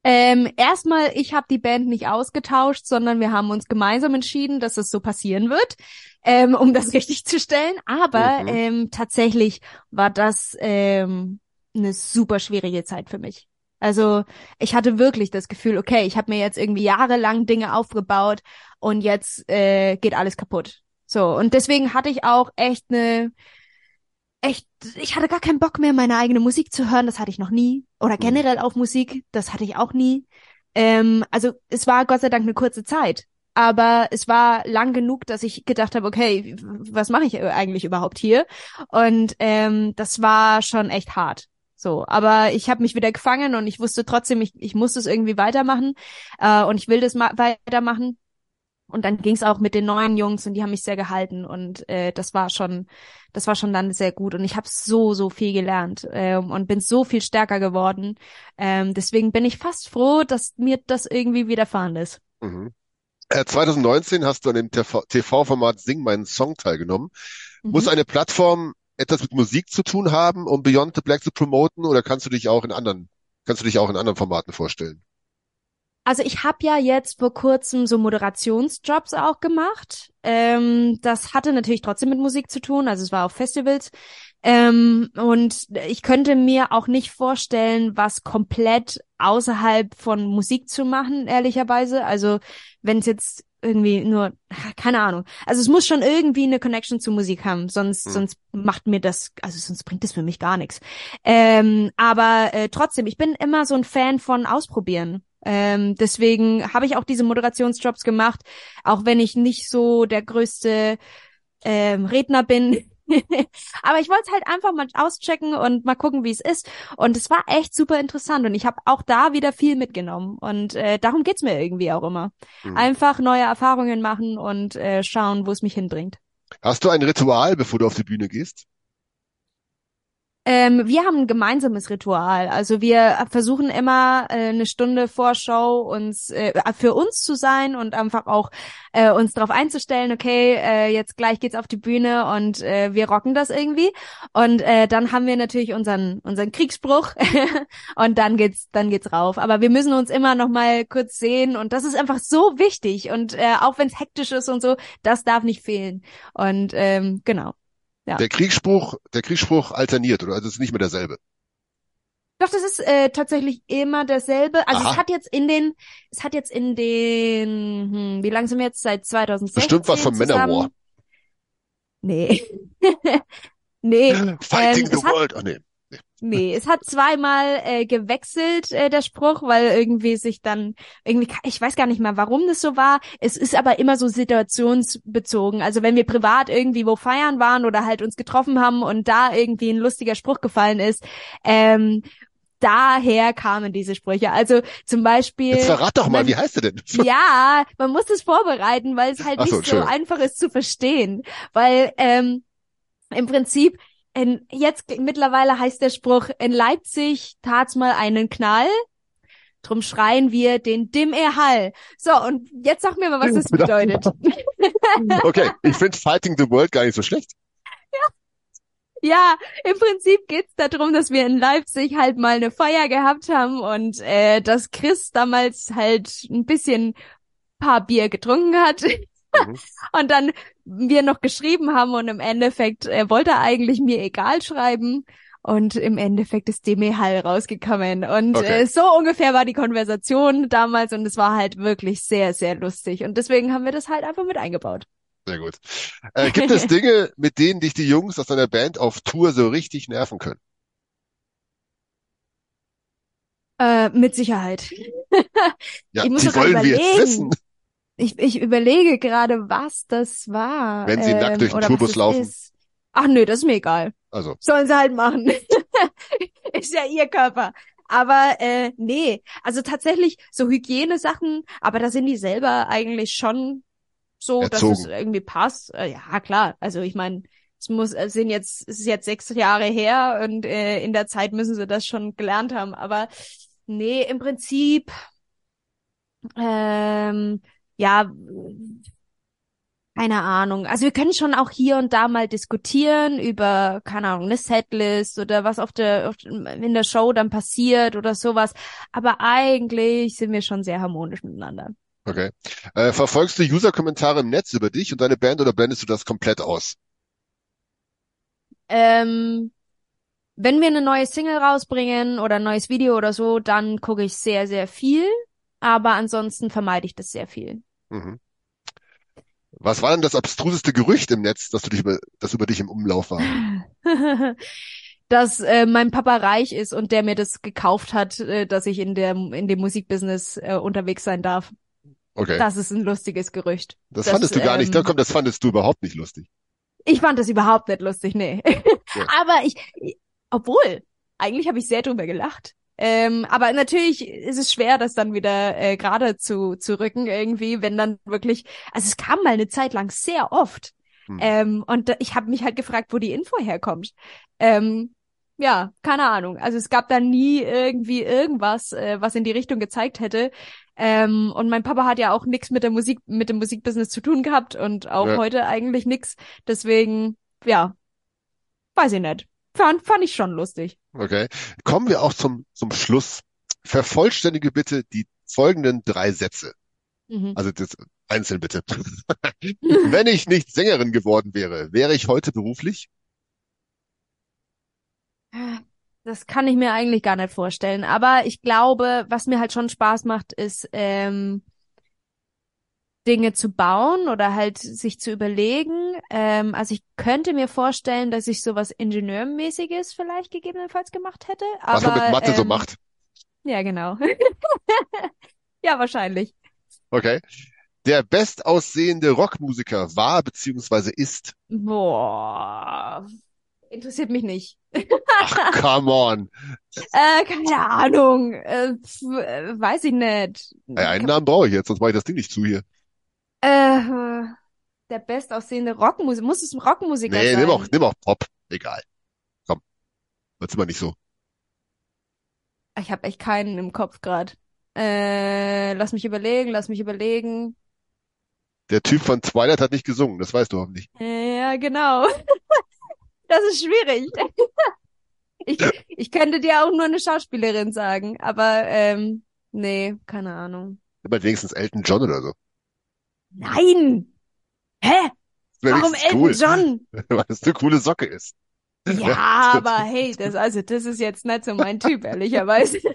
Ähm, erstmal, ich habe die Band nicht ausgetauscht, sondern wir haben uns gemeinsam entschieden, dass es so passieren wird, ähm, um das [LAUGHS] richtig zu stellen. Aber Mhm. ähm, tatsächlich war das ähm, eine super schwierige Zeit für mich. Also ich hatte wirklich das Gefühl, okay, ich habe mir jetzt irgendwie jahrelang Dinge aufgebaut und jetzt äh, geht alles kaputt. So und deswegen hatte ich auch echt eine echt, ich hatte gar keinen Bock mehr, meine eigene Musik zu hören. Das hatte ich noch nie. Oder Mhm. generell auf Musik. Das hatte ich auch nie. Ähm, also es war Gott sei Dank eine kurze Zeit. Aber es war lang genug, dass ich gedacht habe, okay, was mache ich eigentlich überhaupt hier? Und ähm, das war schon echt hart. So, aber ich habe mich wieder gefangen und ich wusste trotzdem, ich, ich muss das irgendwie weitermachen äh, und ich will das ma weitermachen. Und dann ging's auch mit den neuen Jungs und die haben mich sehr gehalten und äh, das war schon, das war schon dann sehr gut und ich habe so so viel gelernt ähm, und bin so viel stärker geworden. Ähm, deswegen bin ich fast froh, dass mir das irgendwie widerfahren ist. Mhm. Äh, 2019 hast du an dem TV TV-Format Sing meinen Song teilgenommen. Muss Mhm. eine Plattform etwas mit Musik zu tun haben, um Beyond the Black zu promoten, oder kannst du dich auch in anderen, kannst du dich auch in anderen Formaten vorstellen? Also ich habe ja jetzt vor kurzem so Moderationsjobs auch gemacht. Ähm, das hatte natürlich trotzdem mit Musik zu tun, also es war auf Festivals. Ähm, und ich könnte mir auch nicht vorstellen, was komplett außerhalb von Musik zu machen, ehrlicherweise. Also wenn es jetzt irgendwie nur, [LAUGHS] keine Ahnung. Also es muss schon irgendwie eine Connection zu Musik haben, sonst, Hm. sonst macht mir das, also sonst bringt das für mich gar nichts. Ähm, aber äh, trotzdem, ich bin immer so ein Fan von Ausprobieren. Ähm, deswegen habe ich auch diese Moderationsjobs gemacht, auch wenn ich nicht so der größte ähm, Redner bin. [LAUGHS] Aber ich wollte es halt einfach mal auschecken und mal gucken, wie es ist. Und es war echt super interessant und ich habe auch da wieder viel mitgenommen. Und äh, darum geht's mir irgendwie auch immer. Mhm. Einfach neue Erfahrungen machen und äh, schauen, wo es mich hinbringt. Hast du ein Ritual, bevor du auf die Bühne gehst? Ähm, wir haben ein gemeinsames Ritual. Also wir versuchen immer äh, eine Stunde vor Show uns äh, für uns zu sein und einfach auch äh, uns darauf einzustellen, okay, äh, jetzt gleich geht's auf die Bühne und äh, wir rocken das irgendwie. Und äh, dann haben wir natürlich unseren unseren Kriegsspruch [LAUGHS] und dann geht's dann geht's rauf. Aber wir müssen uns immer noch mal kurz sehen und das ist einfach so wichtig und äh, auch wenn es hektisch ist und so, das darf nicht fehlen. Und ähm, genau. Ja. Der Kriegsspruch, der Kriegsspruch alterniert, oder? Also es ist nicht mehr derselbe. Doch, das ist äh, tatsächlich immer derselbe. Also Aha. es hat jetzt in den, es hat jetzt in den, hm, wie lange sind wir jetzt seit 2016 Bestimmt was von? Manowar. Nee. [LAUGHS] nee. Fighting Ähm, the world. Oh, nee. Nee, es hat zweimal äh, gewechselt, äh, der Spruch, weil irgendwie sich dann, irgendwie, ich weiß gar nicht mehr, warum das so war. Es ist aber immer so situationsbezogen. Also wenn wir privat irgendwie wo feiern waren oder halt uns getroffen haben und da irgendwie ein lustiger Spruch gefallen ist, ähm, daher kamen diese Sprüche. Also zum Beispiel. Jetzt verrat doch mal, man- wie heißt er denn? [LAUGHS] ja, man muss es vorbereiten, weil es halt Ach nicht so, so einfach ist zu verstehen. Weil ähm, im Prinzip, in, jetzt mittlerweile heißt der Spruch, in Leipzig tat's mal einen Knall, drum schreien wir den Dim er Hall. So, und jetzt sag mir mal, was das bedeutet. [LAUGHS] Okay, ich finde Fighting the World gar nicht so schlecht. Ja, im Prinzip geht's darum, dass wir in Leipzig halt mal eine Feier gehabt haben und äh, dass Chris damals halt ein bisschen paar Bier getrunken hat. Mhm. [LAUGHS] Und dann wir noch geschrieben haben und im Endeffekt äh, wollte er eigentlich mir egal schreiben. Und im Endeffekt ist Demi Hall rausgekommen. Und Okay. äh, so ungefähr war die Konversation damals und es war halt wirklich sehr, sehr lustig. Und deswegen haben wir das halt einfach mit eingebaut. Sehr gut. Äh, gibt es [LAUGHS] Dinge, mit denen dich die Jungs aus deiner Band auf Tour so richtig nerven können? Äh, mit Sicherheit. Ja, [LAUGHS] Ich muss die wollen wir jetzt überlegen. wissen. Ich, ich überlege gerade, was das war. Wenn sie nackt durch den oder Tourbus laufen. Ist. Ach nö, das ist mir egal. Also, Sollen sie halt machen. [LAUGHS] ist ja ihr Körper. Aber äh, nee, also tatsächlich so Hygienesachen, aber da sind die selber eigentlich schon so, dass es Erzogen. irgendwie passt. Äh, ja, klar. Also ich meine, es muss, es sind jetzt, es ist jetzt sechs Jahre her und äh, in der Zeit müssen sie das schon gelernt haben. Aber nee, im Prinzip, ähm, ja, keine Ahnung. Also wir können schon auch hier und da mal diskutieren über, keine Ahnung, eine Setlist oder was auf der, auf, in der Show dann passiert oder sowas. Aber eigentlich sind wir schon sehr harmonisch miteinander. okay. Äh, verfolgst du User-Kommentare im Netz über dich und deine Band oder blendest du das komplett aus? Ähm, wenn wir eine neue Single rausbringen oder ein neues Video oder so, dann gucke ich sehr, sehr viel. Aber ansonsten vermeide ich das sehr viel. Mhm. Was war denn das abstruseste Gerücht im Netz, das du dich über, das über dich im Umlauf war? [LAUGHS] dass äh, mein Papa reich ist und der mir das gekauft hat, äh, dass ich in der in dem Musikbusiness äh, unterwegs sein darf. Okay. Das ist ein lustiges Gerücht. Das das, fandest du gar nicht. Da ähm, kommt, das fandest du überhaupt nicht lustig. Ich fand das überhaupt nicht lustig, nee. Ja. [LAUGHS] Aber ich, obwohl, eigentlich habe ich sehr drüber gelacht. Ähm, aber natürlich ist es schwer, das dann wieder äh, gerade zu, zu rücken irgendwie, wenn dann wirklich, also es kam mal eine Zeit lang sehr oft. Hm. Ähm, und ich habe mich halt gefragt, wo die Info herkommt. Ähm, ja, keine Ahnung. Also es gab da nie irgendwie irgendwas, äh, was in die Richtung gezeigt hätte. Ähm, und mein Papa hat ja auch nichts mit der Musik, mit dem Musikbusiness zu tun gehabt und auch Ja. heute eigentlich nichts. Deswegen, ja, weiß ich nicht. Fand, fand ich schon lustig. Okay. Kommen wir auch zum, zum Schluss. Vervollständige bitte die folgenden drei Sätze. Mhm. Also das einzeln bitte. [LAUGHS] Wenn ich nicht Sängerin geworden wäre, wäre ich heute beruflich? Das kann ich mir eigentlich gar nicht vorstellen. Aber ich glaube, was mir halt schon Spaß macht, ist ähm, Dinge zu bauen oder halt sich zu überlegen. Ähm, also ich könnte mir vorstellen, dass ich sowas Ingenieurmäßiges vielleicht gegebenenfalls gemacht hätte. Was man Aber, mit Mathe so ähm, macht. Ja, genau. [LAUGHS] ja, wahrscheinlich. Okay. Der bestaussehende Rockmusiker war beziehungsweise ist. Boah. Interessiert mich nicht. Ach, come on. [LAUGHS] Äh, keine Ahnung. Äh, äh, weiß ich nicht. Ey, einen Namen brauche ich jetzt, sonst mache ich das Ding nicht zu hier. Äh, der bestaussehende Rockmusiker. Muss es ein Rockmusiker Nee, sein? nimm auch, nimm auch Pop. Egal. Komm. Wird's immer nicht so. Ich habe echt keinen im Kopf gerade. Äh, lass mich überlegen, lass mich überlegen. Der Typ von Twilight hat nicht gesungen, das weißt du hoffentlich. Ja, genau. [LAUGHS] Das ist schwierig. [LAUGHS] Ich, ich könnte dir auch nur eine Schauspielerin sagen, aber ähm, nee, keine Ahnung. Halt wenigstens Elton John oder so. Nein! Hä? Warum Elton cool, John? [LAUGHS] weil das eine coole Socke ist. Ja, aber hey, das also das ist jetzt nicht so mein Typ, ehrlicherweise. [LAUGHS]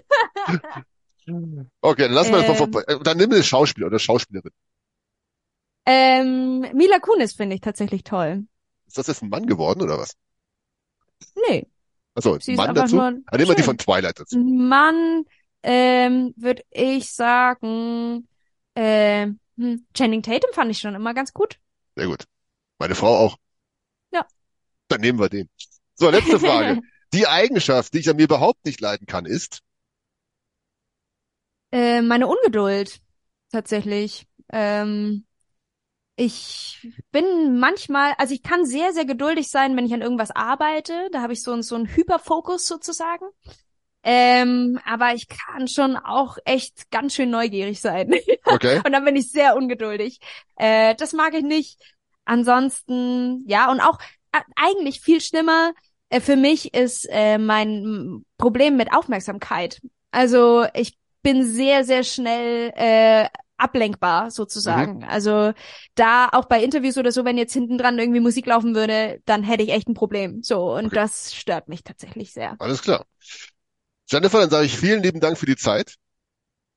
Okay, dann lass mal das mal Ähm. vorbei. Dann nimm eine Schauspieler oder Schauspielerin. Ähm, Mila Kunis finde ich tatsächlich toll. Ist das jetzt ein Mann geworden oder was? Nee, Achso, sie Mann dazu? Dann nehmen wir die von Twilight dazu. Mann, ähm, würde ich sagen, äh, hm, Channing Tatum fand ich schon immer ganz gut. Sehr gut. Meine Frau auch. Ja. Dann nehmen wir den. So, letzte Frage. [LAUGHS] Die Eigenschaft, die ich an mir überhaupt nicht leiden kann, ist, Äh, meine Ungeduld, tatsächlich. Ähm, ich bin manchmal, also ich kann sehr, sehr geduldig sein, wenn ich an irgendwas arbeite. Da habe ich so, so einen Hyperfokus sozusagen. Ähm, aber ich kann schon auch echt ganz schön neugierig sein. [LAUGHS] okay, Und dann bin ich sehr ungeduldig. Äh, das mag ich nicht. Ansonsten, ja, und auch äh, eigentlich viel schlimmer äh, für mich ist äh, mein Problem mit Aufmerksamkeit. Also ich bin sehr, sehr schnell äh, ablenkbar sozusagen. Also da auch bei Interviews oder so, wenn jetzt hinten dran irgendwie Musik laufen würde, dann hätte ich echt ein Problem. So und Okay. das stört mich tatsächlich sehr. Alles klar. Jennifer, dann sage ich vielen lieben Dank für die Zeit.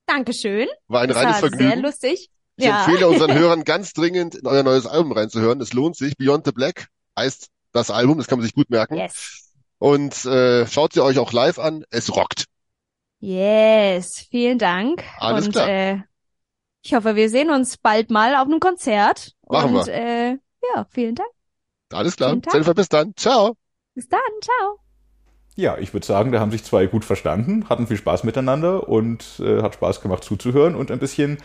Dankeschön. War ein Das reines war sehr Vergnügen. lustig. Ich ja. empfehle unseren [LAUGHS] Hörern ganz dringend in euer neues Album reinzuhören. Es lohnt sich. Beyond the Black heißt das Album, das kann man sich gut merken. Yes. Und äh, schaut sie euch auch live an. Es rockt. Yes. Vielen Dank. Alles und klar. Äh, ich hoffe, wir sehen uns bald mal auf einem Konzert. Machen und wir. äh, ja, vielen Dank. Alles klar. Jennifer, bis dann. Ciao. Bis dann. Ciao. Ja, ich würde sagen, da haben sich zwei gut verstanden, hatten viel Spaß miteinander und äh, hat Spaß gemacht zuzuhören und ein bisschen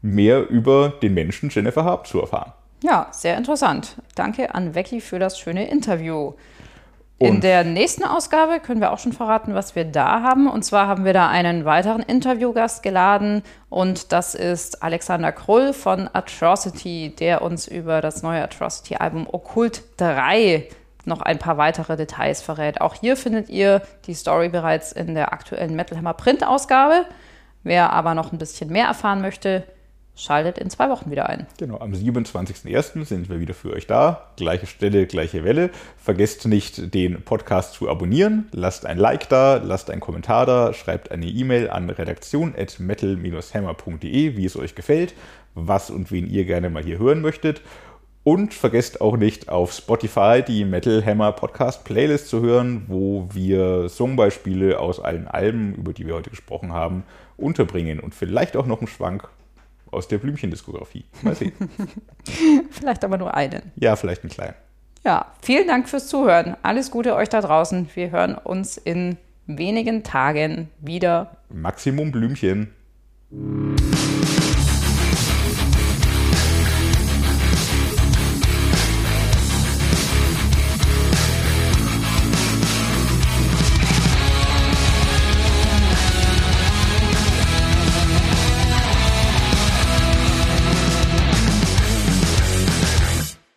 mehr über den Menschen Jennifer Harp zu erfahren. Ja, sehr interessant. Danke an Becky für das schöne Interview. In Und- der nächsten Ausgabe können wir auch schon verraten, was wir da haben. Und zwar haben wir da einen weiteren Interviewgast geladen und das ist Alexander Krull von Atrocity, der uns über das neue Atrocity-Album Okkult 3 noch ein paar weitere Details verrät. Auch hier findet ihr die Story bereits in der aktuellen Metal Hammer Print-Ausgabe. Wer aber noch ein bisschen mehr erfahren möchte, schaltet in zwei Wochen wieder ein. Genau, am 27.01. sind wir wieder für euch da. Gleiche Stelle, gleiche Welle. Vergesst nicht, den Podcast zu abonnieren. Lasst ein Like da, lasst einen Kommentar da, schreibt eine E-Mail an redaktion.metal-hammer.de, wie es euch gefällt, was und wen ihr gerne mal hier hören möchtet. Und vergesst auch nicht, auf Spotify die Metal Hammer Podcast Playlist zu hören, wo wir Songbeispiele aus allen Alben, über die wir heute gesprochen haben, unterbringen und vielleicht auch noch einen Schwank aus der Blümchendiskografie. Mal sehen. [LAUGHS] Vielleicht aber nur einen. Ja, vielleicht einen kleinen. Ja, vielen Dank fürs Zuhören. Alles Gute euch da draußen. Wir hören uns in wenigen Tagen wieder. Maximum Blümchen.